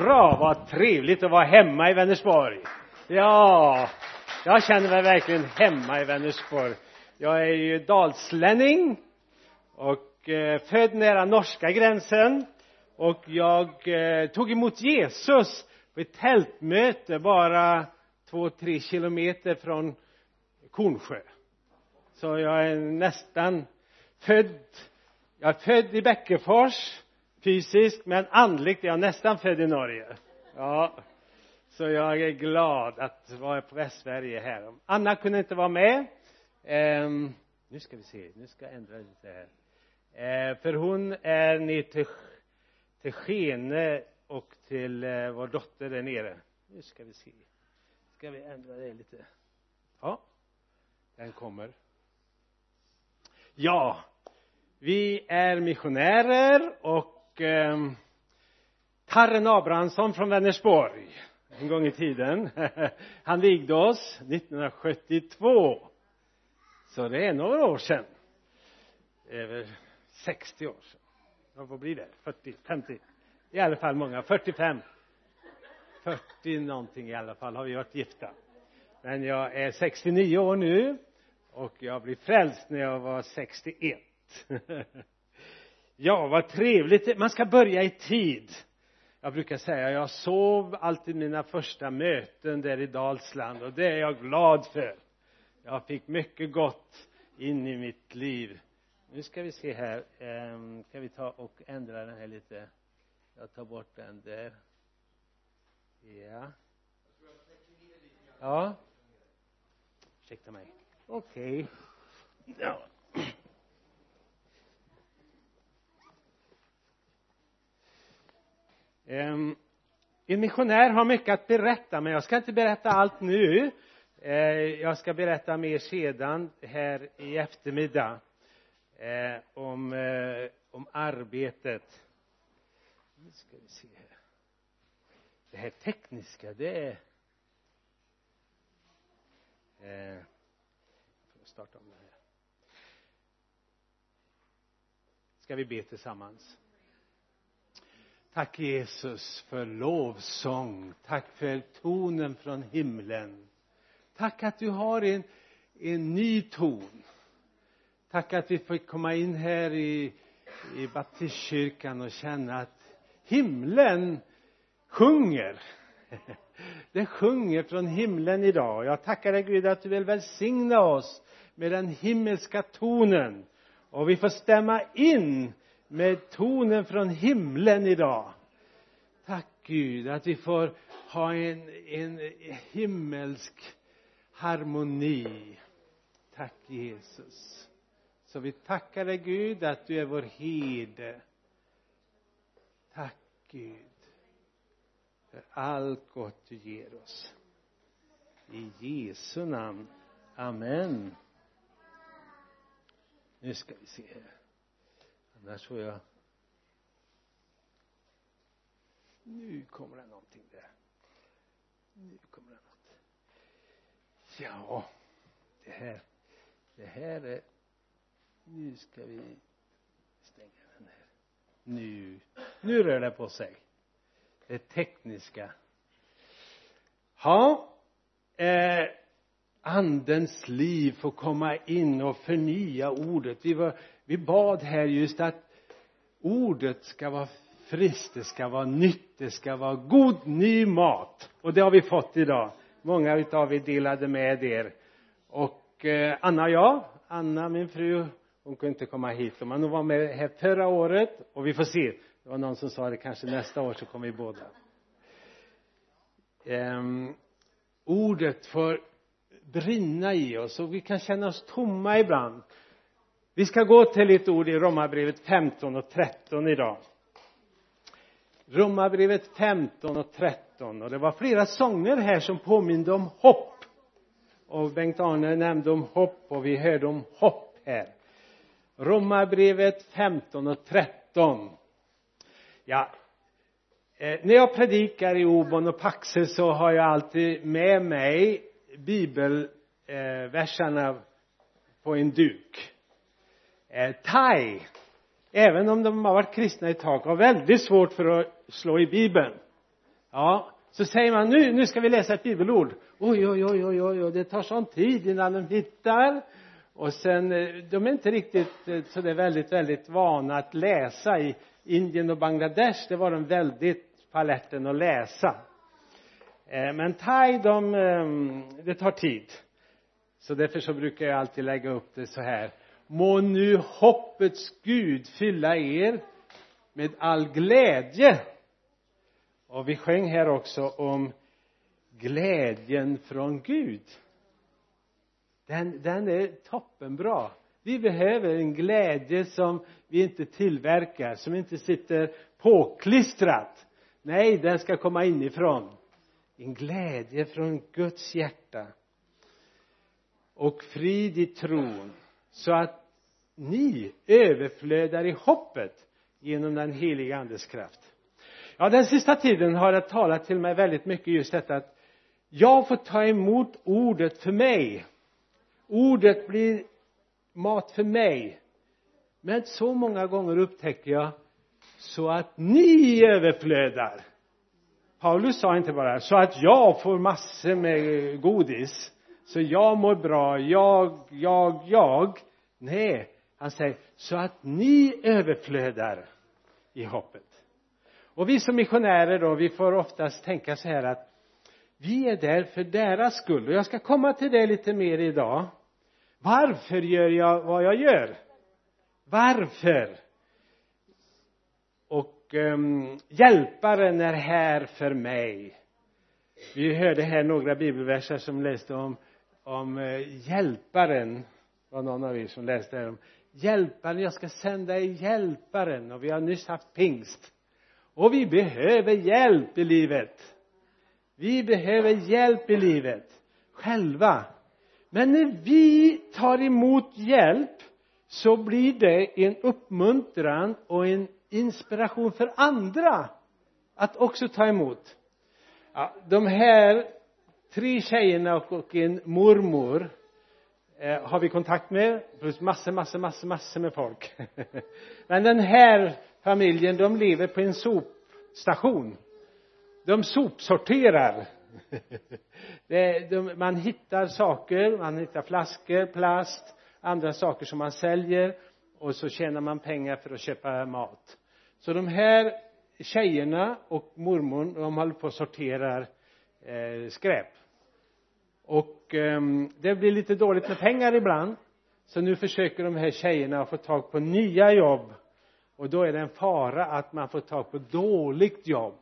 Bra, vad trevligt att vara hemma i Vänersborg. Ja, jag känner mig verkligen hemma i Vänersborg. Jag är ju dalslänning och eh, född nära norska gränsen och jag eh, tog emot Jesus på ett tältmöte bara två, tre kilometer från Kornsjö. Så jag är nästan född, jag är född i Bäckefors fysiskt men andligt är jag nästan född i Norge. Ja så jag är glad att vara på Västsverige här. Anna kunde inte vara med ehm nu ska vi se, nu ska jag ändra lite här. Ehm, för hon är ner till, till Skene och till eh, vår dotter där nere. Nu ska vi se. Ska vi ändra det lite? Ja den kommer. Ja vi är missionärer och eh, Tarren Abrahamsson från Vänersborg en gång i tiden. Han vigde oss 1972 så det är några år sedan. Över 60 år sedan. Vad blir det 40 50 i alla fall många. 45 40 någonting i alla fall har vi varit gifta. Men jag är 69 år nu och jag blev frälst när jag var 61 ja vad trevligt. Man ska börja i tid. Jag brukar säga jag sov alltid mina första möten där i Dalsland och det är jag glad för. Jag fick mycket gott in i mitt liv. Nu ska vi se här ehm, ska vi ta och ändra den här lite? Jag tar bort den där. Ja. Ja. Ursäkta mig. Okej. Okay. ja um, Ehm, en missionär har mycket att berätta men jag ska inte berätta allt nu. Eh, jag ska berätta mer sedan här i eftermiddag eh, om, eh, om arbetet. Nu ska vi se här. Det här tekniska det är jag starta om det här. Ska vi be tillsammans? Tack Jesus för lovsång. Tack för tonen från himlen. Tack att du har en, en ny ton. Tack att vi fick komma in här i, i baptistkyrkan och känna att himlen sjunger. Det sjunger från himlen idag. Jag tackar dig Gud att du vill välsigna oss med den himmelska tonen. Och vi får stämma in med tonen från himlen idag. Tack Gud att vi får ha en, en himmelsk harmoni. Tack Jesus. Så vi tackar dig Gud att du är vår herde. Tack Gud för allt gott du ger oss. I Jesu namn. Amen. Nu ska vi se här annars får jag. Nu kommer det någonting där. Nu kommer det något. Ja det här det här är nu ska vi stänga den här. Nu nu rör det på sig. Det tekniska. Ja eh, andens liv får komma in och förnya ordet. Vi, var, vi bad här just att ordet ska vara friskt, det ska vara nytt, det ska vara god ny mat. Och det har vi fått idag. Många utav er delade med er. Och eh, Anna och jag Anna min fru hon kunde inte komma hit. Men hon var med här förra året. Och vi får se. Det var någon som sa det kanske nästa år så kommer vi båda. Um, ordet får brinna i oss och vi kan känna oss tomma ibland vi ska gå till ett ord i romarbrevet 15 och 13 idag. Romarbrevet 15 och 13 och det var flera sånger här som påminde om hopp. Och Bengt-Arne nämnde om hopp och vi hörde om hopp här. Romarbrevet 15 och 13 ja eh, när jag predikar i Obon och Paxe så har jag alltid med mig bibelversarna eh, på en duk eh, thai. Även om de har varit kristna ett tag har väldigt svårt för att slå i bibeln. Ja så säger man nu, nu ska vi läsa ett bibelord. Oj, oj, oj, oj, oj, oj det tar sån tid innan de hittar. Och sen eh, de är inte riktigt eh, så det är väldigt, väldigt vana att läsa i Indien och Bangladesh. Det var de väldigt på alerten att läsa. Eh, men thai de ehm, det tar tid. Så därför så brukar jag alltid lägga upp det så här må nu hoppets Gud fylla er med all glädje. Och vi sjöng här också om glädjen från Gud. Den, den är toppenbra vi behöver en glädje som vi inte tillverkar som inte sitter påklistrat. Nej den ska komma inifrån. En glädje från Guds hjärta och frid i tron så att ni överflödar i hoppet genom den heliga andes kraft. Ja den sista tiden har det talat till mig väldigt mycket just detta att jag får ta emot ordet för mig. Ordet blir mat för mig. Men så många gånger upptäcker jag så att ni överflödar. Paulus sa inte bara så att jag får massor med godis så jag mår bra, jag, jag, jag. Nej han säger så att ni överflödar i hoppet. Och vi som missionärer då vi får oftast tänka så här att vi är där för deras skull. Och jag ska komma till det lite mer idag. Varför gör jag vad jag gör? Varför? Och um, hjälparen är här för mig. Vi hörde här några bibelverser som läste om om eh, hjälparen. Var någon av er som läste här om hjälparen jag ska sända er hjälparen. Och vi har nyss haft pingst. Och vi behöver hjälp i livet. Vi behöver hjälp i livet själva. Men när vi tar emot hjälp så blir det en uppmuntran och en inspiration för andra att också ta emot. Ja, de här tre tjejerna och en mormor eh, har vi kontakt med plus massor, massor, massor, massor med folk. Men den här familjen de lever på en sopstation. De sopsorterar. Det, de, man hittar saker, man hittar flaskor, plast, andra saker som man säljer och så tjänar man pengar för att köpa mat. Så de här tjejerna och mormor de håller på och sorterar eh, skräp. Och eh, det blir lite dåligt med pengar ibland så nu försöker de här tjejerna få tag på nya jobb. Och då är det en fara att man får tag på dåligt jobb.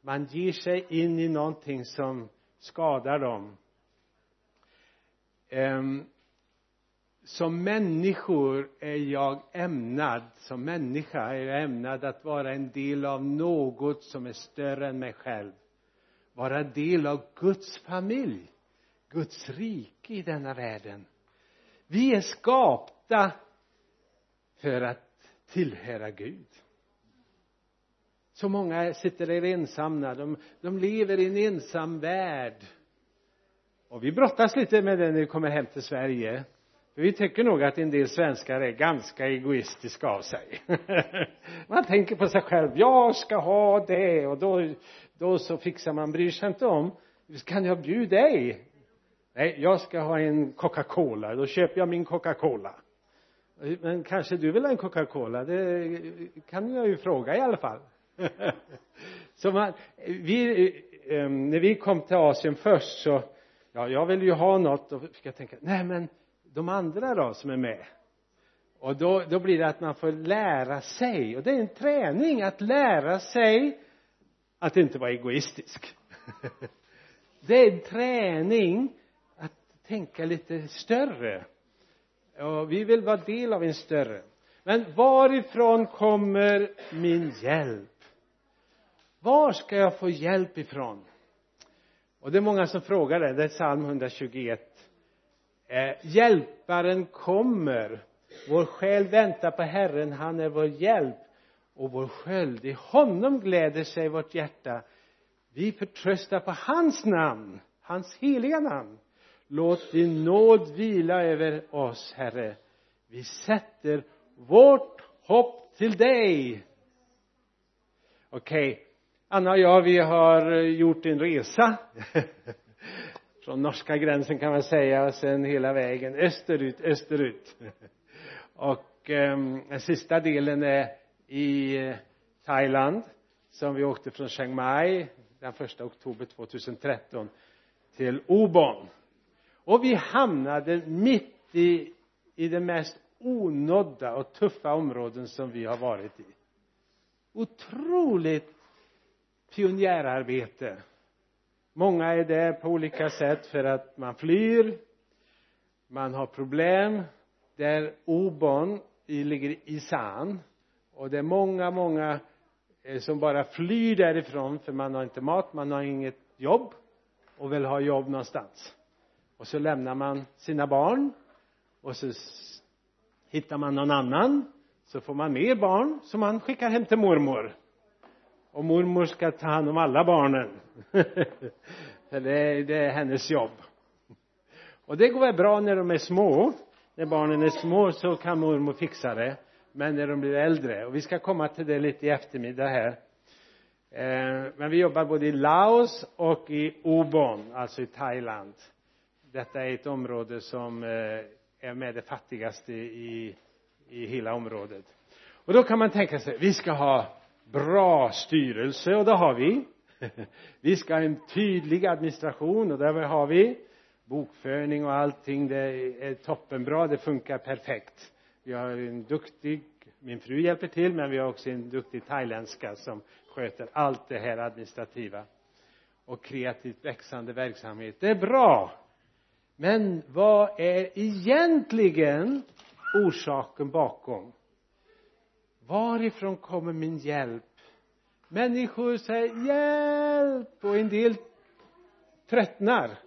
Man ger sig in i någonting som skadar dem. Eh, som människor är jag ämnad som människa är jag ämnad att vara en del av något som är större än mig själv vara del av Guds familj Guds rike i denna världen. Vi är skapta för att tillhöra Gud. Så många sitter där ensamma de, de lever i en ensam värld. Och vi brottas lite med det när vi kommer hem till Sverige för vi tycker nog att en del svenskar är ganska egoistiska av sig. Man tänker på sig själv. Jag ska ha det och då, då så fixar man bryr sig inte om kan jag bjuda dig? Nej jag ska ha en Coca-Cola. Då köper jag min Coca-Cola. Men kanske du vill ha en Coca-Cola? Det kan jag ju fråga i alla fall. Så man vi eh, eh, när vi kom till Asien först så ja jag ville ju ha något. Och fick jag tänka nej men de andra då som är med. Och då, då blir det att man får lära sig. Och det är en träning att lära sig att inte vara egoistisk. Det är en träning att tänka lite större. Och vi vill vara del av en större. Men varifrån kommer min hjälp? Var ska jag få hjälp ifrån? Och det är många som frågar det. Det är psalm 121 eh, hjälparen kommer. Vår själ väntar på Herren. Han är vår hjälp. Och vår sköld i honom gläder sig vårt hjärta. Vi förtröstar på hans namn hans heliga namn. Låt din nåd vila över oss herre. Vi sätter vårt hopp till dig. Okej. Okay Anna och jag vi har gjort en resa. från norska gränsen kan man säga och sen hela vägen österut, österut. Och eh, den sista delen är i Thailand som vi åkte från Chiang Mai den första oktober 2013 till Obon och vi hamnade mitt i i det mest onådda och tuffa områden som vi har varit i. Otroligt pionjärarbete många är där på olika sätt för att man flyr man har problem där Obon ligger i San och det är många många eh, som bara flyr därifrån för man har inte mat, man har inget jobb och vill ha jobb någonstans. Och så lämnar man sina barn och så hittar man någon annan så får man mer barn som man skickar hem till mormor och mormor ska ta hand om alla barnen. För det är, det är hennes jobb. Och det går väl bra när de är små. När barnen är små så kan mormor fixa det. Men när de blir äldre. Och vi ska komma till det lite i eftermiddag här. Eh, men vi jobbar både i Laos och i Obon alltså i Thailand. Detta är ett område som eh, är med det fattigaste i, i hela området. Och då kan man tänka sig vi ska ha bra styrelse och det har vi. Vi ska ha en tydlig administration och det har vi bokföring och allting. Det är toppenbra det funkar perfekt. Vi har en duktig min fru hjälper till men vi har också en duktig thailändska som sköter allt det här administrativa och kreativt växande verksamhet. Det är bra. Men vad är egentligen orsaken bakom? Varifrån kommer min hjälp? Människor säger hjälp! Och en del tröttnar.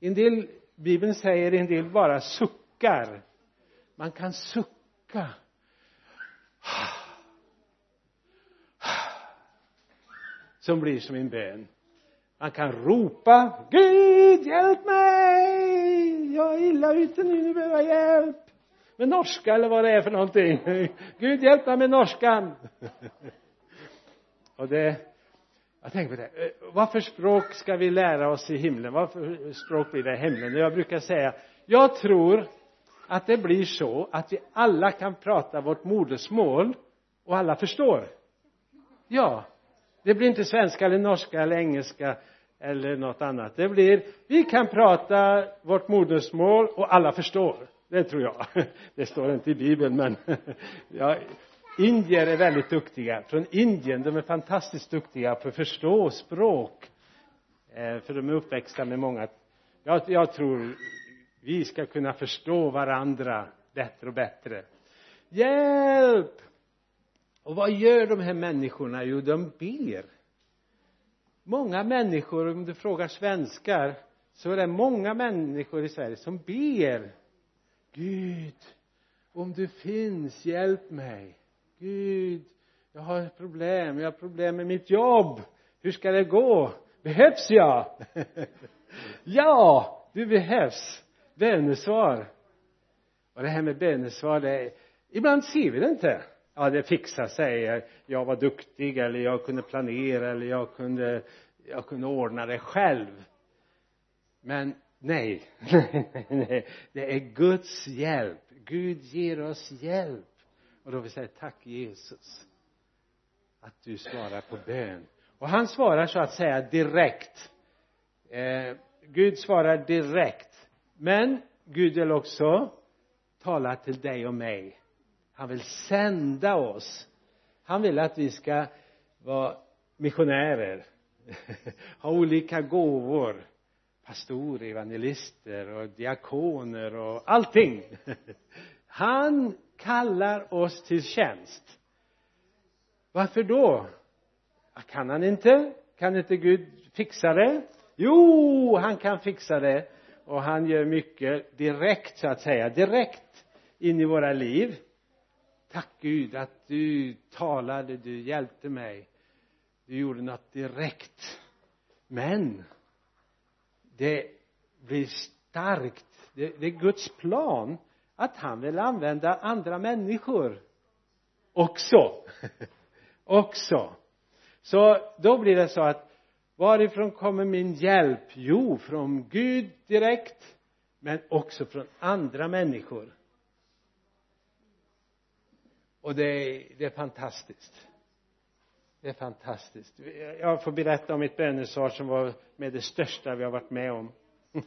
En del bibeln säger en del bara suckar. Man kan sucka. Som blir som en bön. Man kan ropa Gud hjälp mig! Jag är illa ute nu, nu behöver jag hjälp med norska eller vad det är för någonting? Gud hjälp mig med norskan! Och det jag tänker på det. Eh, vad för språk ska vi lära oss i himlen? Vad för språk blir det i himlen? Jag brukar säga jag tror att det blir så att vi alla kan prata vårt modersmål och alla förstår. Ja det blir inte svenska eller norska eller engelska eller något annat. Det blir vi kan prata vårt modersmål och alla förstår det tror jag. Det står inte i bibeln men ja, indier är väldigt duktiga. Från Indien de är fantastiskt duktiga på att förstå språk eh, för de är uppväxta med många. Jag, jag tror vi ska kunna förstå varandra bättre och bättre. Hjälp! Och vad gör de här människorna? Jo de ber. Många människor om du frågar svenskar så är det många människor i Sverige som ber. Gud om du finns hjälp mig. Gud jag har problem. Jag har problem med mitt jobb. Hur ska det gå? Behövs jag? Ja du behövs. Bönesvar. Och det här med bönesvar det är, ibland ser vi det inte. Ja det fixar sig. Jag var duktig eller jag kunde planera eller jag kunde jag kunde ordna det själv. Men nej. Nej det är Guds hjälp. Gud ger oss hjälp. Och då vill säga tack Jesus att du svarar på bön. Och han svarar så att säga direkt. Eh, Gud svarar direkt. Men Gud vill också tala till dig och mig. Han vill sända oss. Han vill att vi ska vara missionärer. Ha olika gåvor pastorer, evangelister och diakoner och allting. Han kallar oss till tjänst. Varför då? Kan han inte? Kan inte Gud fixa det? Jo han kan fixa det. Och han gör mycket direkt så att säga. Direkt in i våra liv. Tack Gud att du talade, du hjälpte mig. Du gjorde något direkt. Men det blir starkt. Det, det är Guds plan att han vill använda andra människor också. Också. Så då blir det så att varifrån kommer min hjälp? Jo från Gud direkt men också från andra människor. Och det är, det är fantastiskt det är fantastiskt. Jag får berätta om mitt bönesvar som var med det största vi har varit med om.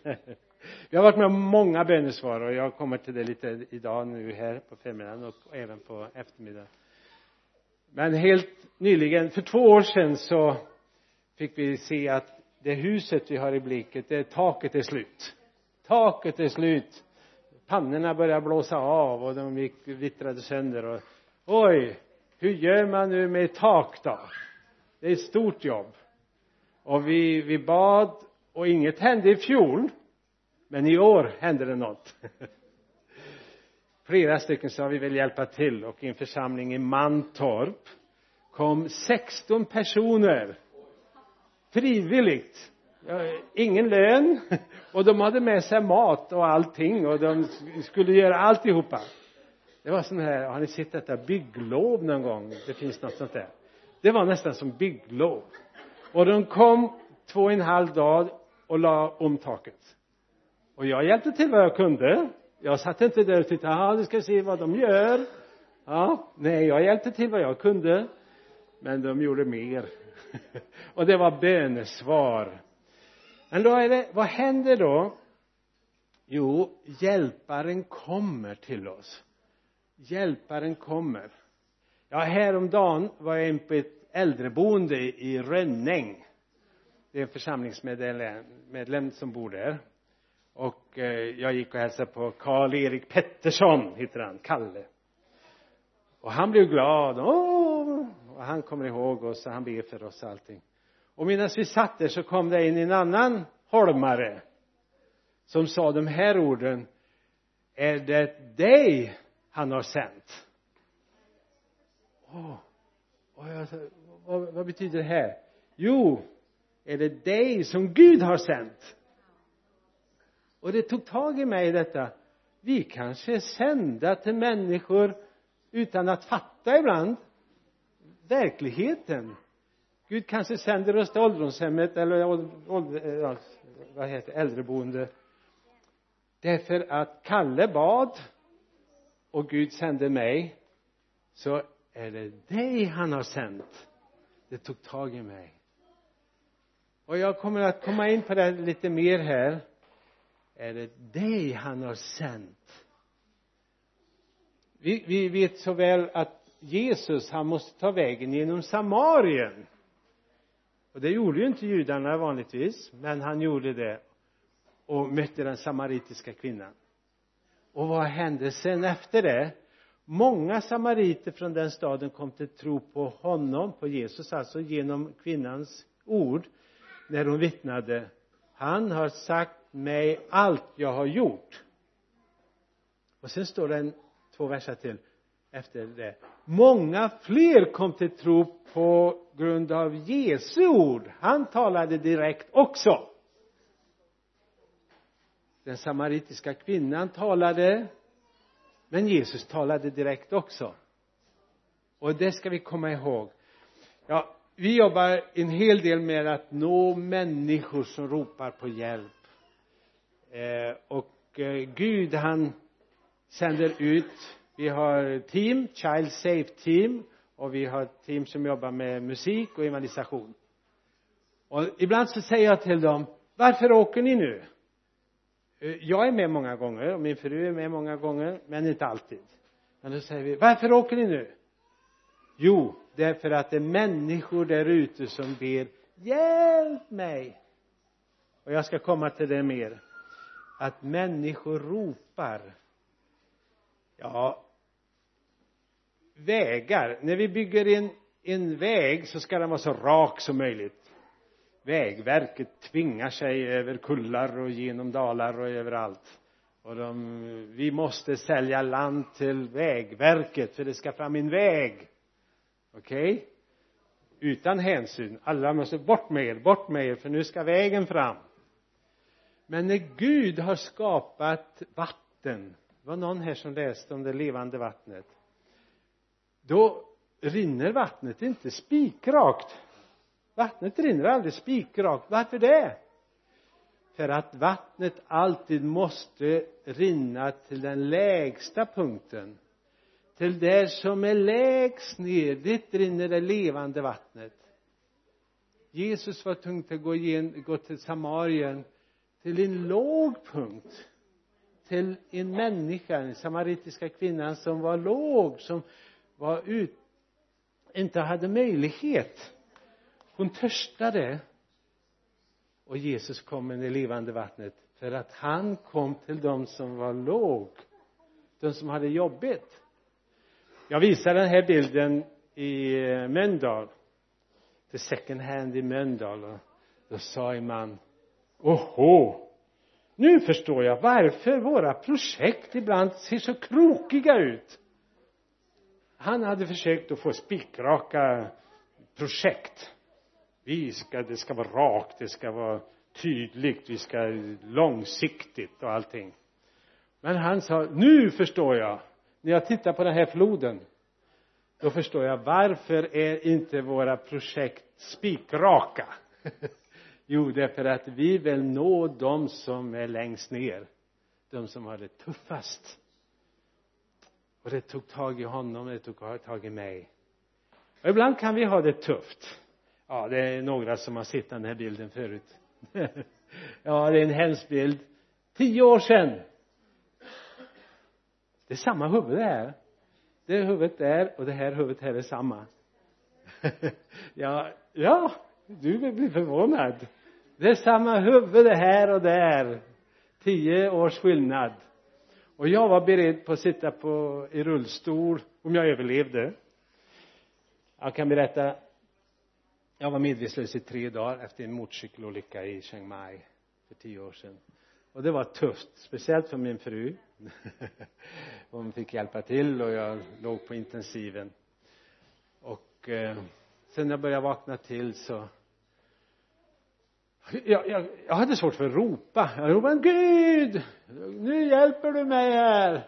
Vi har varit med om många bönesvar och jag kommer till det lite idag nu här på förmiddagen och även på eftermiddagen. Men helt nyligen för två år sedan så fick vi se att det huset vi har i blicket det taket är slut. Taket är slut. Pannorna började blåsa av och de gick vittrade sönder och oj! Hur gör man nu med tak då? Det är ett stort jobb. Och vi, vi bad och inget hände i fjol men i år hände det något. Flera stycken sa vi vill hjälpa till. Och i en församling i Mantorp kom 16 personer. Frivilligt. Ingen lön. Och de hade med sig mat och allting och de skulle göra alltihopa det var sån här har ni sett detta bygglov någon gång? Det finns något sånt där. Det var nästan som bygglov. Och de kom två och en halv dag och la om taket. Och jag hjälpte till vad jag kunde. Jag satt inte där och tittade ja ah, nu ska se vad de gör. Ja nej jag hjälpte till vad jag kunde men de gjorde mer. Och det var bönesvar. Men då är det vad händer då? Jo hjälparen kommer till oss hjälparen kommer. Ja häromdagen var jag in på ett äldreboende i Rönning. Det är en församlingsmedlem som bor där. Och eh, jag gick och hälsade på Karl-Erik Pettersson heter han, Kalle. Och han blev glad. Åh! och han kommer ihåg oss och han ber för oss och allting. Och medan vi satt där så kom det in en annan holmare som sa de här orden. Är det dig han har sänt. Oh. oh, vad, vad betyder det här? Jo är det dig som Gud har sänt? Och det tog tag i mig detta. Vi kanske är sända till människor utan att fatta ibland verkligheten. Gud kanske sänder oss till ålderdomshemmet eller ålder, vad heter äldreboende. Därför att Kalle bad och Gud sände mig så är det dig han har sänt. Det tog tag i mig. Och jag kommer att komma in på det lite mer här. Är det dig han har sänt? Vi, vi vet så väl att Jesus han måste ta vägen genom Samarien. Och det gjorde ju inte judarna vanligtvis men han gjorde det och mötte den samaritiska kvinnan och vad hände sen efter det? Många samariter från den staden kom till tro på honom på Jesus alltså genom kvinnans ord när hon vittnade. Han har sagt mig allt jag har gjort. Och sen står det en, två verser till efter det. Många fler kom till tro på grund av Jesu ord. Han talade direkt också den samaritiska kvinnan talade men Jesus talade direkt också. Och det ska vi komma ihåg. Ja vi jobbar en hel del med att nå människor som ropar på hjälp. Eh, och eh, Gud han sänder ut. Vi har team, Child Safe Team och vi har team som jobbar med musik och evangelisation. Och ibland så säger jag till dem varför åker ni nu? Eh, jag är med många gånger och min fru är med många gånger men inte alltid. Men då säger vi varför åker ni nu? Jo därför att det är människor där ute som ber hjälp mig! Och jag ska komma till det mer. Att människor ropar ja vägar. När vi bygger en, en väg så ska den vara så rak som möjligt vägverket tvingar sig över kullar och genom dalar och överallt. Och de, vi måste sälja land till vägverket för det ska fram en väg. Okej? Okay? utan hänsyn. Alla måste bort med er, bort med er för nu ska vägen fram. Men när Gud har skapat vatten det var någon här som läste om det levande vattnet då rinner vattnet inte spikrakt vattnet rinner aldrig spikrakt. Varför det? För att vattnet alltid måste rinna till den lägsta punkten. Till där som är lägst ner dit rinner det levande vattnet. Jesus var tvungen att gå, igen, gå till Samarien till en låg punkt. Till en människa, den samaritiska kvinnan som var låg, som var ut, inte hade möjlighet hon törstade och Jesus kom med det levande vattnet för att han kom till dem som var låg de som hade jobbigt. Jag visade den här bilden i Mölndal. Till second hand i Mölndal. Och då sa en man oho nu förstår jag varför våra projekt ibland ser så krokiga ut. Han hade försökt att få spikraka projekt vi ska, det ska vara rakt, det ska vara tydligt, vi ska långsiktigt och allting. Men han sa nu förstår jag. När jag tittar på den här floden då förstår jag varför är inte våra projekt spikraka? Jo det är för att vi vill nå de som är längst ner. De som har det tuffast. Och det tog tag i honom det tog tag i mig. Och ibland kan vi ha det tufft ja det är några som har sett den här bilden förut. Ja det är en hemsk bild. Tio år sedan. Det är samma huvud det här. Det huvudet där och det här huvudet här är samma. Ja ja du blir förvånad. Det är samma huvud det här och där. Tio års skillnad. Och jag var beredd på att sitta på i rullstol om jag överlevde. Jag kan berätta jag var medvetslös i tre dagar efter en motorcykelolycka i Chiang Mai för tio år sedan. Och det var tufft speciellt för min fru. Hon fick hjälpa till och jag låg på intensiven. Och eh, sen när jag började vakna till så jag, jag, jag hade svårt för att ropa. Jag ropade Gud nu hjälper du mig här.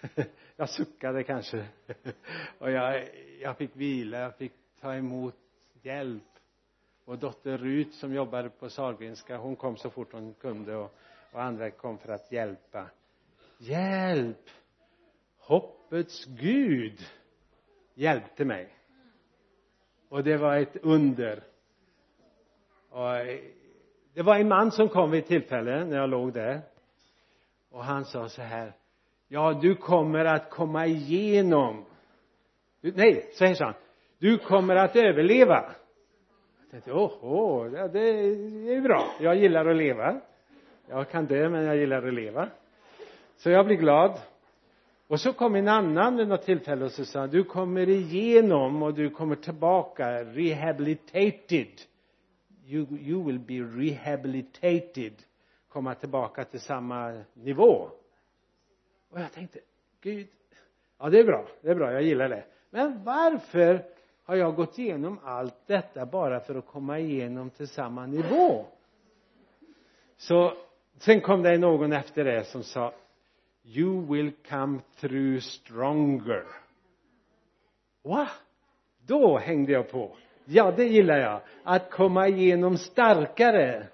Jag suckade kanske. Och jag, jag fick vila jag fick ta emot hjälp. Och dotter Rut som jobbade på Sahlgrenska hon kom så fort hon kunde och, och andra kom för att hjälpa. Hjälp! Hoppets Gud hjälpte mig. Och det var ett under. Och eh, det var en man som kom vid ett tillfälle när jag låg där. Och han sa så här ja du kommer att komma igenom. Nej så här sa han du kommer att överleva. Jag tänkte åhå ja, det är bra. Jag gillar att leva. Jag kan dö men jag gillar att leva. Så jag blir glad. Och så kom en annan vid något tillfälle och så sa du kommer igenom och du kommer tillbaka rehabilitated. You, you will be rehabilitated. Komma tillbaka till samma nivå. Och jag tänkte gud ja det är bra. Det är bra. Jag gillar det. Men varför har jag gått igenom allt detta bara för att komma igenom till samma nivå? Så sen kom det någon efter det som sa you will come through stronger. Va? Då hängde jag på. Ja det gillar jag. Att komma igenom starkare.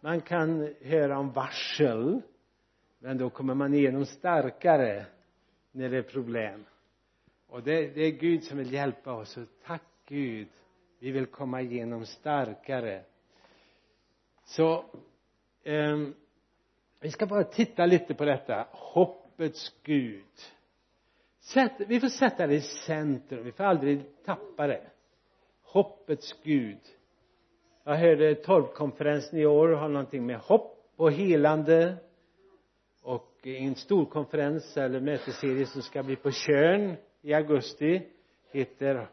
Man kan höra om varsel men då kommer man igenom starkare när det är problem och det, det är Gud som vill hjälpa oss. Och tack Gud. Vi vill komma igenom starkare. Så um, vi ska bara titta lite på detta. Hoppets Gud. Sätt, vi får sätta det i centrum. Vi får aldrig tappa det. Hoppets Gud. Jag hörde torpkonferensen i år har någonting med hopp och helande. Och en stor konferens eller mötesserie som ska bli på Tjörn i augusti heter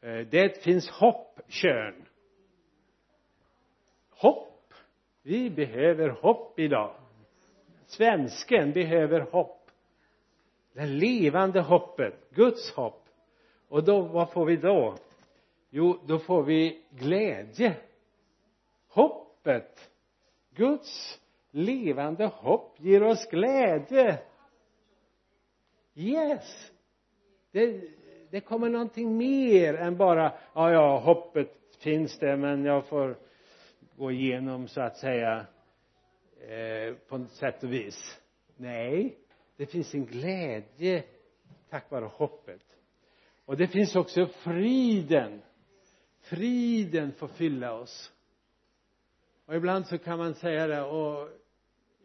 eh, det finns hopp Tjörn. Hopp. Vi behöver hopp idag. Svensken behöver hopp. Det levande hoppet Guds hopp. Och då vad får vi då? Jo då får vi glädje. Hoppet. Guds levande hopp ger oss glädje. Yes det, det kommer någonting mer än bara ja ja hoppet finns det men jag får gå igenom så att säga eh, på ett sätt och vis. Nej det finns en glädje tack vare hoppet. Och det finns också friden. Friden får fylla oss. Och ibland så kan man säga det och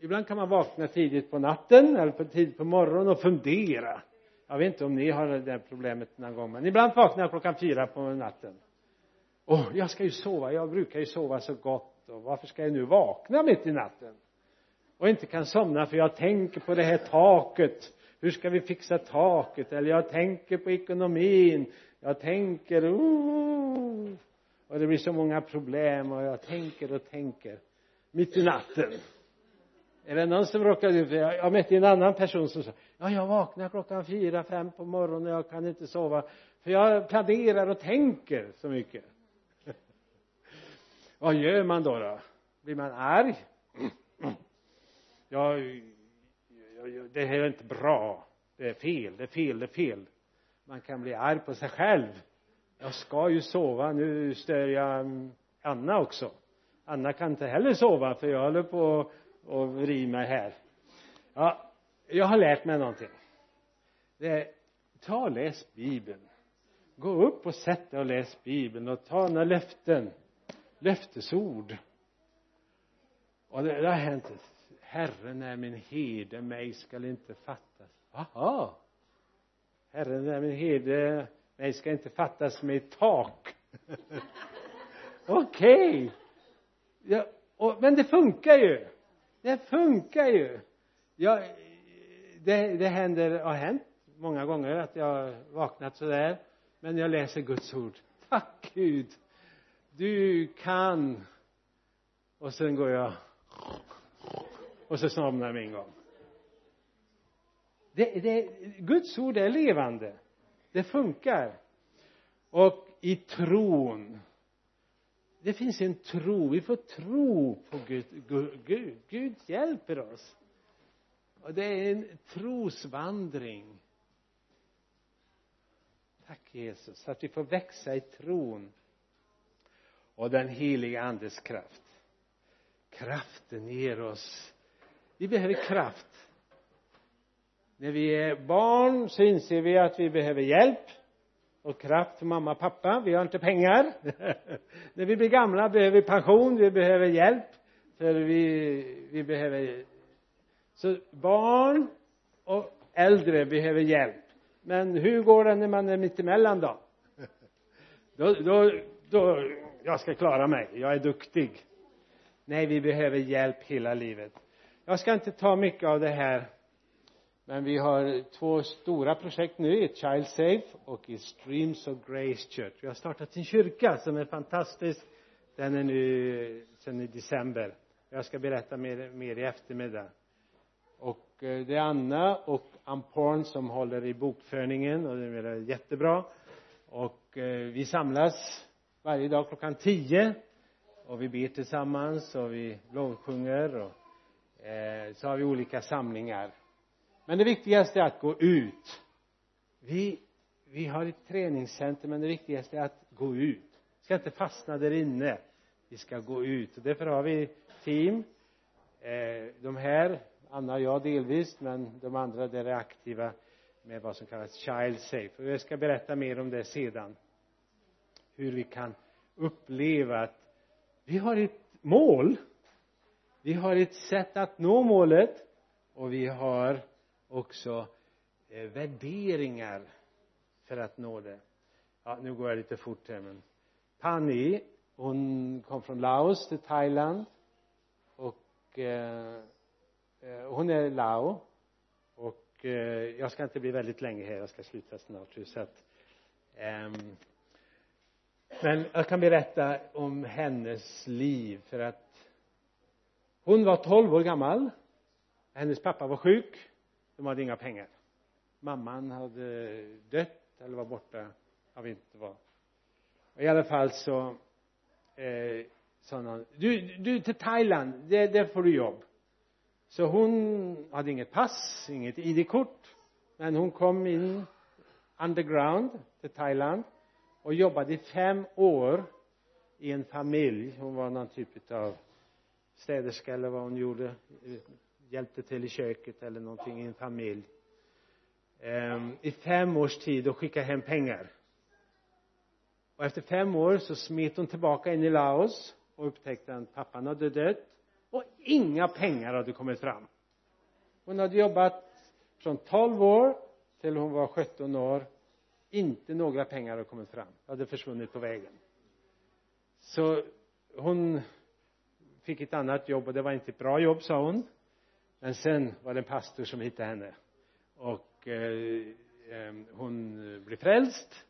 ibland kan man vakna tidigt på natten eller på tidigt på morgonen och fundera jag vet inte om ni har det där problemet någon gång men ibland vaknar jag klockan fyra på natten. Och jag ska ju sova. Jag brukar ju sova så gott. Och varför ska jag nu vakna mitt i natten? Och inte kan somna för jag tänker på det här taket. Hur ska vi fixa taket? Eller jag tänker på ekonomin. Jag tänker oh, och det blir så många problem. Och jag tänker och tänker mitt i natten är det någon som råkade ut jag mötte en annan person som sa ja jag vaknar klockan fyra, fem på morgonen och jag kan inte sova. För jag planerar och tänker så mycket. Vad gör man då då? Blir man arg? Ja det här är inte bra. Det är fel, det är fel, det är fel. Man kan bli arg på sig själv. Jag ska ju sova nu stör jag Anna också. Anna kan inte heller sova för jag håller på och vrid mig här ja jag har lärt mig någonting. Det är ta och läs bibeln. Gå upp och sätt dig och läs bibeln och ta några löften. Löftesord. Och det, det har hänt Herren är min herde, mig skall inte fattas. Aha Herren är min herde, mig skall inte fattas med ett tak. Okej. Okay. ja, men det funkar ju det funkar ju. Jag, det, det händer, har hänt många gånger att jag har vaknat sådär men jag läser Guds ord. Tack Gud. Du kan. Och sen går jag. Och så somnar jag med en gång. Det, det, Guds ord är levande. Det funkar. Och i tron det finns en tro. Vi får tro på Gud. Gud, Gud, Gud hjälper oss. Och det är en trosvandring. Tack Jesus att vi får växa i tron och den heliga andes kraft. Kraften ger oss. Vi behöver kraft. När vi är barn så inser vi att vi behöver hjälp och kraft för mamma och pappa. Vi har inte pengar. När vi blir gamla behöver vi pension vi behöver hjälp. För vi vi behöver så barn och äldre behöver hjälp. Men hur går det när man är mittemellan då? Då, då, då jag ska klara mig. Jag är duktig. Nej vi behöver hjälp hela livet. Jag ska inte ta mycket av det här men vi har två stora projekt nu i Child Safe och i Streams of Grace Church. Vi har startat en kyrka som är fantastisk. Den är nu sedan i december. Jag ska berätta mer, mer i eftermiddag. Och eh, det är Anna och Amporn som håller i bokföringen och det är jättebra. Och eh, vi samlas varje dag klockan tio och vi ber tillsammans och vi lovsjunger och eh, så har vi olika samlingar men det viktigaste är att gå ut. Vi vi har ett träningscenter men det viktigaste är att gå ut. Vi ska inte fastna där inne. Vi ska gå ut. Och därför har vi team. Eh, de här Anna och jag delvis men de andra där är aktiva med vad som kallas child safe. Och jag ska berätta mer om det sedan. Hur vi kan uppleva att vi har ett mål. Vi har ett sätt att nå målet. Och vi har också eh, värderingar för att nå det. Ja nu går jag lite fort här men Pani hon kom från Laos till Thailand och eh, eh hon är Lao och eh, jag ska inte bli väldigt länge här jag ska sluta snart så att eh, men jag kan berätta om hennes liv för att hon var 12 år gammal hennes pappa var sjuk de hade inga pengar. Mamman hade dött eller var borta. Jag vet inte vad. Och i alla fall så eh, sa någon du, du till Thailand där, där får du jobb. Så hon hade inget pass inget id-kort men hon kom in underground till Thailand och jobbade i fem år i en familj. Hon var någon typ av städerska eller vad hon gjorde hjälpte till i köket eller någonting i en familj. Ehm, i fem års tid och skickade hem pengar. Och efter fem år så smet hon tillbaka in i Laos och upptäckte att pappan hade dött och inga pengar hade kommit fram. Hon hade jobbat från 12 år till hon var 17 år. Inte några pengar hade kommit fram. Hade försvunnit på vägen. Så hon fick ett annat jobb och det var inte ett bra jobb sa hon men sen var det en pastor som hittade henne. Och eh, eh, hon blev frälst.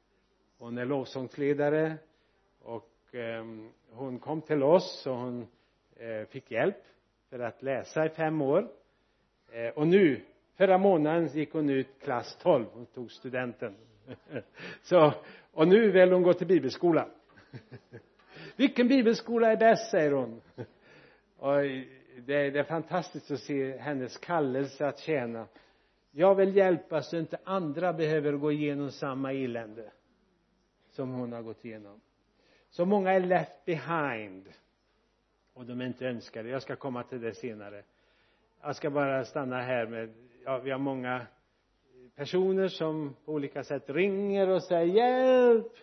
Hon är lovsångsledare. Och eh, hon kom till oss och hon eh, fick hjälp för att läsa i fem år. Eh, och nu förra månaden gick hon ut klass 12 hon tog studenten. Så och nu vill hon gå till bibelskola vilken bibelskola är bäst säger hon. Och det, det är fantastiskt att se hennes kallelse att tjäna. Jag vill hjälpa så inte andra behöver gå igenom samma elände som hon har gått igenom. Så många är left behind. Och de är inte önskade. Jag ska komma till det senare. Jag ska bara stanna här med ja, vi har många personer som på olika sätt ringer och säger hjälp!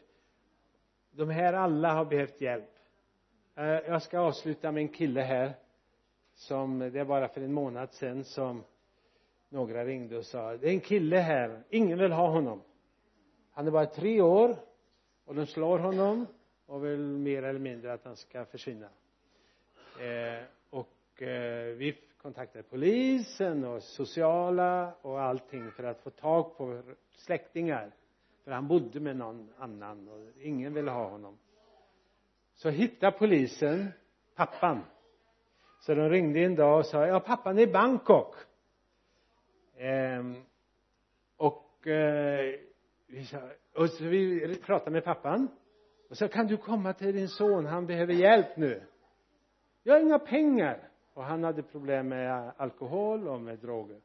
De här alla har behövt hjälp. Eh, jag ska avsluta med en kille här som det är bara för en månad sedan som några ringde och sa det är en kille här. Ingen vill ha honom. Han är bara tre år och de slår honom och vill mer eller mindre att han ska försvinna. Eh, och eh, vi kontaktade polisen och sociala och allting för att få tag på släktingar. För han bodde med någon annan och ingen ville ha honom. Så hittade polisen pappan så de ringde en dag och sa ja pappan är i Bangkok. Ehm, och eh, vi sa och så vi pratade med pappan. Och så kan du komma till din son? Han behöver hjälp nu. Jag har inga pengar. Och han hade problem med alkohol och med droger.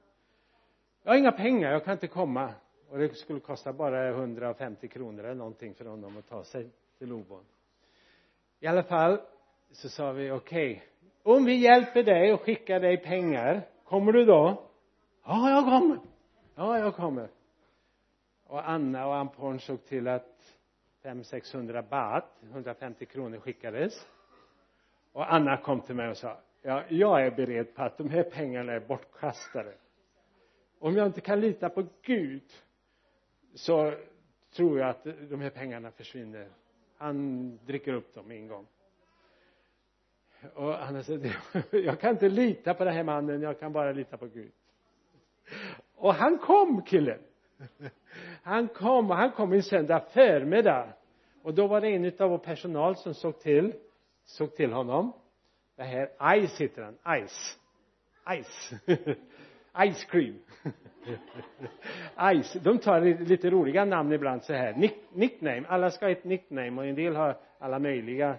Jag har inga pengar jag kan inte komma. Och det skulle kosta bara 150 kronor eller någonting för honom att ta sig till Lobon. I alla fall så sa vi okej. okay, om vi hjälper dig och skickar dig pengar kommer du då? Ja jag kommer. Ja jag kommer. Och Anna och Amporn såg till att 500-600 baht 150 kronor skickades. Och Anna kom till mig och sa ja, jag är beredd på att de här pengarna är bortkastade. Om jag inte kan lita på Gud så tror jag att de här pengarna försvinner. Han dricker upp dem en gång och han sa jag kan inte lita på den här mannen jag kan bara lita på Gud. Och han kom killen. Han kom och han kom en söndag förmiddag. Och då var det en av vår personal som såg till såg till honom. Det här Ice heter han Ice. Ice. Ice cream. Ice. De tar lite roliga namn ibland så här. Nick, nickname. Alla ska ha ett nickname och en del har alla möjliga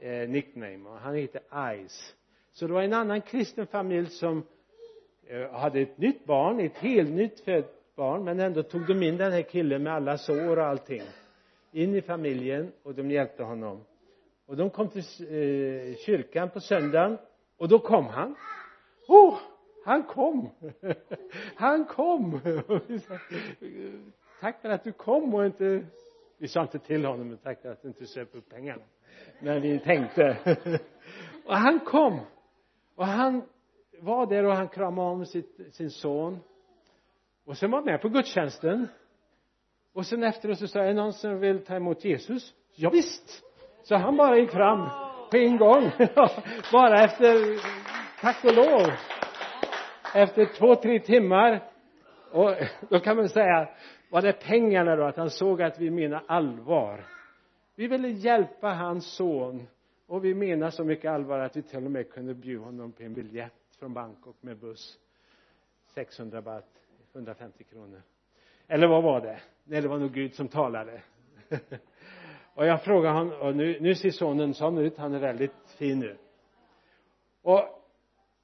eh, nickname. Och han heter Ice. Så det var en annan kristen familj som eh, hade ett nytt barn ett helt nytt fött barn men ändå tog de in den här killen med alla sår och allting in i familjen och de hjälpte honom. Och de kom till eh, kyrkan på söndagen och då kom han. Oh han kom! Han kom! Tack för att du kom och inte vi sa inte till honom men tack för att du inte söp upp pengarna men vi tänkte. Och han kom. Och han var där och han kramade om sitt, sin son. Och sen var med på gudstjänsten. Och sen efteråt så sa jag är någon som vill ta emot Jesus? Ja, visst. Så han bara gick fram på en gång. Bara efter tack och lov. Efter två, tre timmar. Och då kan man säga var det pengarna då att han såg att vi menar allvar? Vi ville hjälpa hans son och vi menar så mycket allvar att vi till och med kunde bjuda honom på en biljett från Bangkok med buss. 600 baht 150 kronor. Eller vad var det? Nej det var nog Gud som talade. Och jag frågade honom och nu, nu ser sonen sån ut han är väldigt fin nu. Och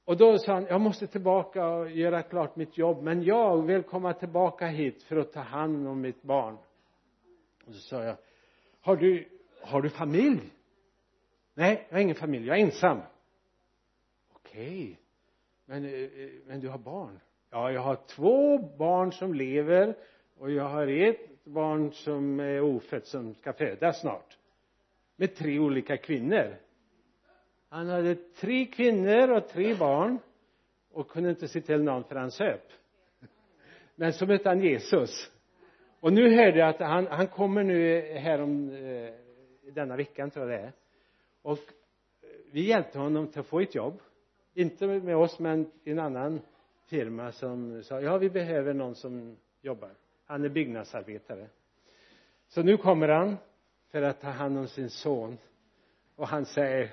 och då sa han jag måste tillbaka och göra klart mitt jobb men jag vill komma tillbaka hit för att ta hand om mitt barn. Och så sa jag har du har du familj? Nej jag har ingen familj. Jag är ensam. Okej. Men, eh, men du har barn? Ja jag har två barn som lever och jag har ett barn som är ofött som ska födas snart. Med tre olika kvinnor. Han hade tre kvinnor och tre barn och kunde inte se till någon för han söp men så mötte han Jesus och nu hörde jag att han, han kommer nu här om eh, denna veckan tror jag det är. Och eh, vi hjälpte honom till att få ett jobb. Inte med oss men i en annan firma som sa ja vi behöver någon som jobbar. Han är byggnadsarbetare. Så nu kommer han för att ta hand om sin son. Och han säger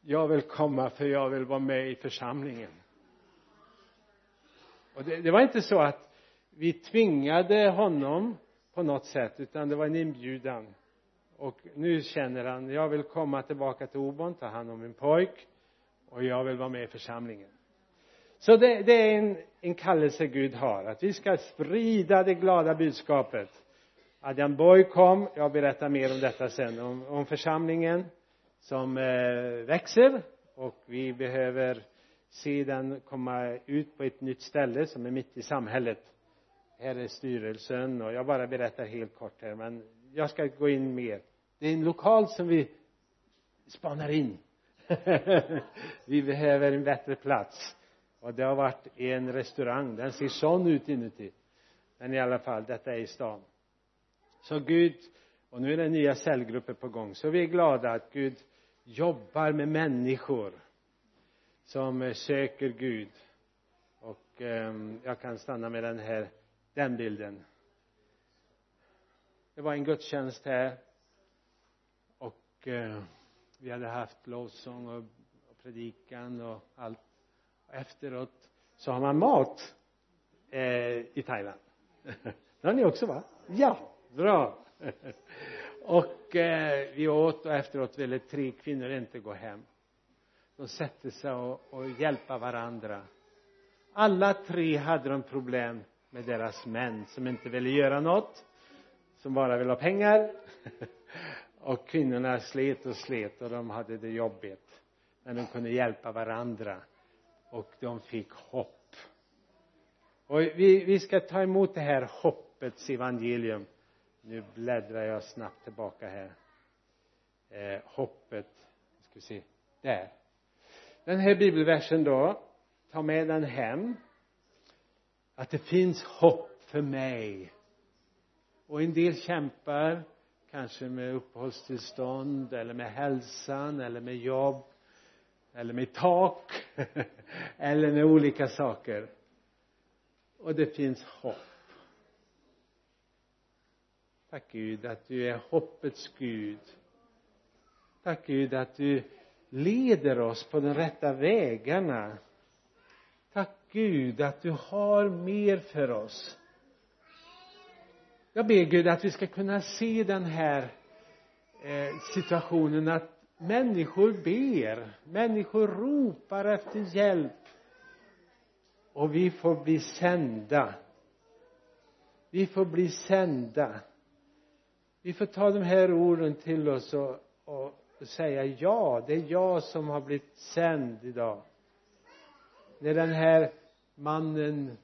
jag vill komma för jag vill vara med i församlingen. Och det, det var inte så att vi tvingade honom på något sätt utan det var en inbjudan. Och nu känner han jag vill komma tillbaka till Obon ta hand om min pojk och jag vill vara med i församlingen. Så det, det är en, en kallelse Gud har att vi ska sprida det glada budskapet. Adrian Boy kom jag berättar mer om detta sen om, om församlingen som eh, växer och vi behöver se den komma ut på ett nytt ställe som är mitt i samhället här är styrelsen? Och jag bara berättar helt kort här men jag ska gå in mer. Det är en lokal som vi spanar in. Vi behöver en bättre plats. Och det har varit en restaurang. Den ser sån ut inuti. Men i alla fall detta är i stan. Så Gud och nu är det nya cellgrupper på gång. Så vi är glada att Gud jobbar med människor som söker Gud. Och eh, jag kan stanna med den här den bilden. Det var en gudstjänst här. Och eh, vi hade haft lovsång och, och predikan och allt. Och efteråt så har man mat eh, i Thailand. Det har ni också va? Ja bra. Och eh, vi åt och efteråt ville tre kvinnor inte gå hem. De sätter sig och, och hjälpa varandra. Alla tre hade de problem med deras män som inte ville göra något som bara ville ha pengar. Och kvinnorna slet och slet och de hade det jobbigt. Men de kunde hjälpa varandra och de fick hopp. Och vi, vi ska ta emot det här hoppets evangelium. Nu bläddrar jag snabbt tillbaka här. Eh, hoppet ska vi se där. Den här bibelversen då ta med den hem att det finns hopp för mig. Och en del kämpar kanske med uppehållstillstånd eller med hälsan eller med jobb eller med tak eller med olika saker. Och det finns hopp. Tack Gud att du är hoppets Gud. Tack Gud att du leder oss på de rätta vägarna. Gud att du har mer för oss. Jag ber Gud att vi ska kunna se den här eh, situationen att människor ber människor ropar efter hjälp. Och vi får bli sända. Vi får bli sända. Vi får ta de här orden till oss och, och säga ja det är jag som har blivit sänd idag. När den här mannen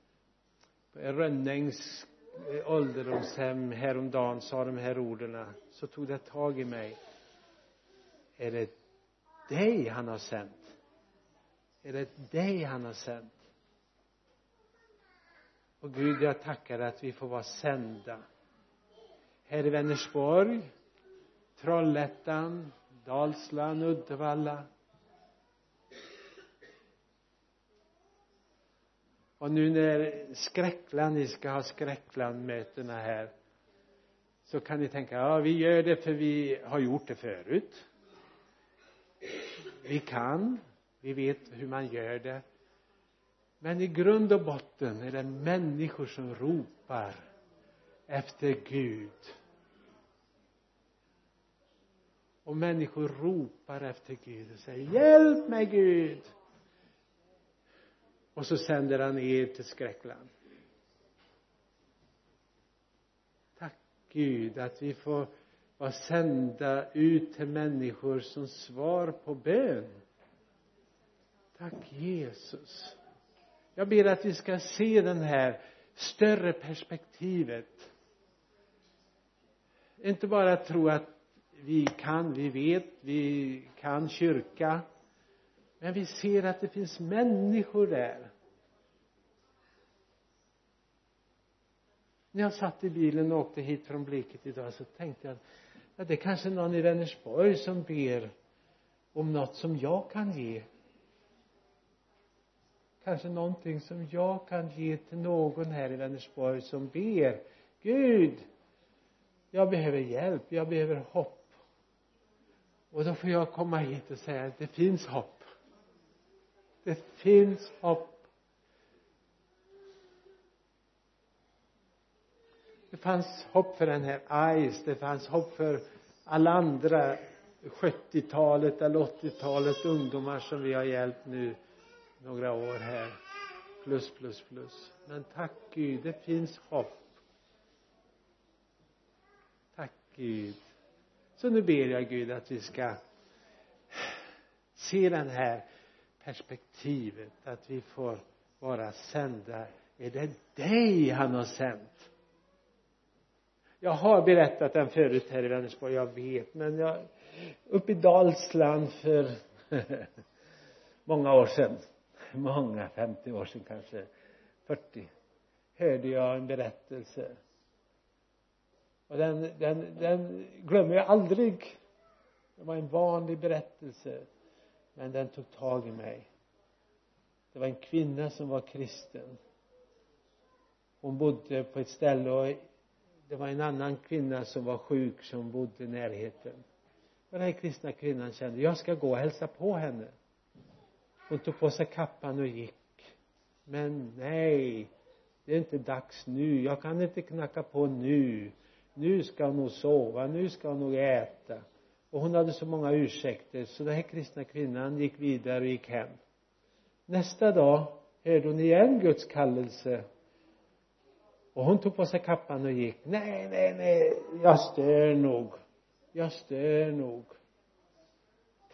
på Rönnängs eh, ålderdomshem häromdagen sa de här orden. Så tog det tag i mig. Är det dig han har sänt? Är det dig han har sänt? Och Gud jag tackar att vi får vara sända. Här i Vänersborg Trollhättan Dalsland, Uddevalla. Och nu när Skräckland, ni ska ha Skräcklandmötena här så kan ni tänka, ja vi gör det för vi har gjort det förut. Vi kan vi vet hur man gör det. Men i grund och botten är det människor som ropar efter Gud. Och människor ropar efter Gud och säger hjälp mig Gud! Och så sänder han er till skräckland. Tack Gud att vi får vara sända ut till människor som svar på bön. Tack Jesus. Jag ber att vi ska se den här större perspektivet. Inte bara tro att vi kan, vi vet, vi kan kyrka. Men vi ser att det finns människor där. När jag satt i bilen och åkte hit från Bleket idag så tänkte jag ja det är kanske någon i Vänersborg som ber om något som jag kan ge. Kanske någonting som jag kan ge till någon här i Vänersborg som ber. Gud jag behöver hjälp, jag behöver hopp. Och då får jag komma hit och säga att det finns hopp. Det finns hopp det fanns hopp för den här Ice det fanns hopp för alla andra 70-talet eller 80-talet ungdomar som vi har hjälpt nu några år här. Plus plus plus. Men tack Gud det finns hopp. Tack Gud. Så nu ber jag Gud att vi ska se den här perspektivet att vi får vara sända. Är det dig han har sänt? Jag har berättat den förut här i Vänersborg jag vet men jag uppe i Dalsland för många år sedan. Många 50 år sedan kanske. 40 hörde jag en berättelse. Och den, den, den glömmer jag aldrig. Det var en vanlig berättelse men den tog tag i mig. Det var en kvinna som var kristen. Hon bodde på ett ställe och det var en annan kvinna som var sjuk som bodde i närheten. Och den här kristna kvinnan kände jag ska gå och hälsa på henne. Hon tog på sig kappan och gick. Men nej det är inte dags nu. Jag kan inte knacka på nu. Nu ska hon nog sova nu ska hon nog äta. Och hon hade så många ursäkter så den här kristna kvinnan gick vidare och gick hem. Nästa dag hörde hon igen Guds kallelse och hon tog på sig kappan och gick nej nej nej jag stör nog. Jag stör nog.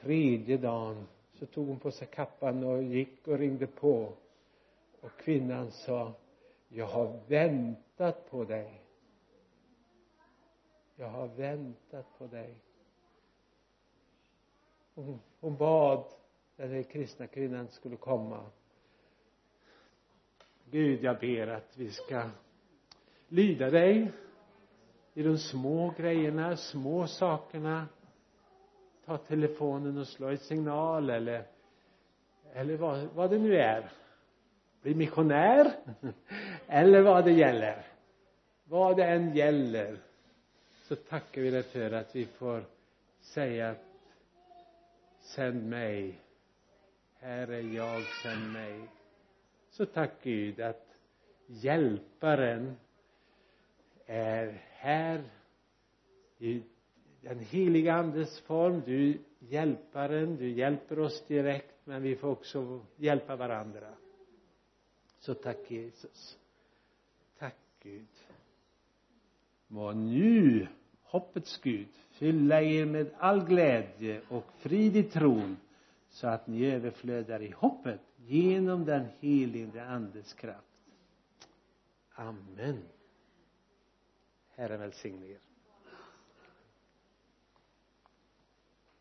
Tredje dagen så tog hon på sig kappan och gick och ringde på. Och kvinnan sa jag har väntat på dig. Jag har väntat på dig. Hon, hon bad den här kristna kvinnan skulle komma. Gud jag ber att vi ska lyda dig i de små grejerna, små sakerna. Ta telefonen och slå ett signal eller eller vad, vad det nu är. Bli missionär eller vad det gäller. Vad det än gäller så tackar vi dig för att vi får säga att sänd mig. Här är jag, sänd mig. Så tack Gud att hjälparen är här i den heliga andes form. Du hjälparen du hjälper oss direkt men vi får också hjälpa varandra. Så tack Jesus. Tack Gud. Må nu hoppets Gud fylla er med all glädje och frid i tron så att ni överflödar i hoppet genom den helige andes kraft. Amen. Herren välsigne er.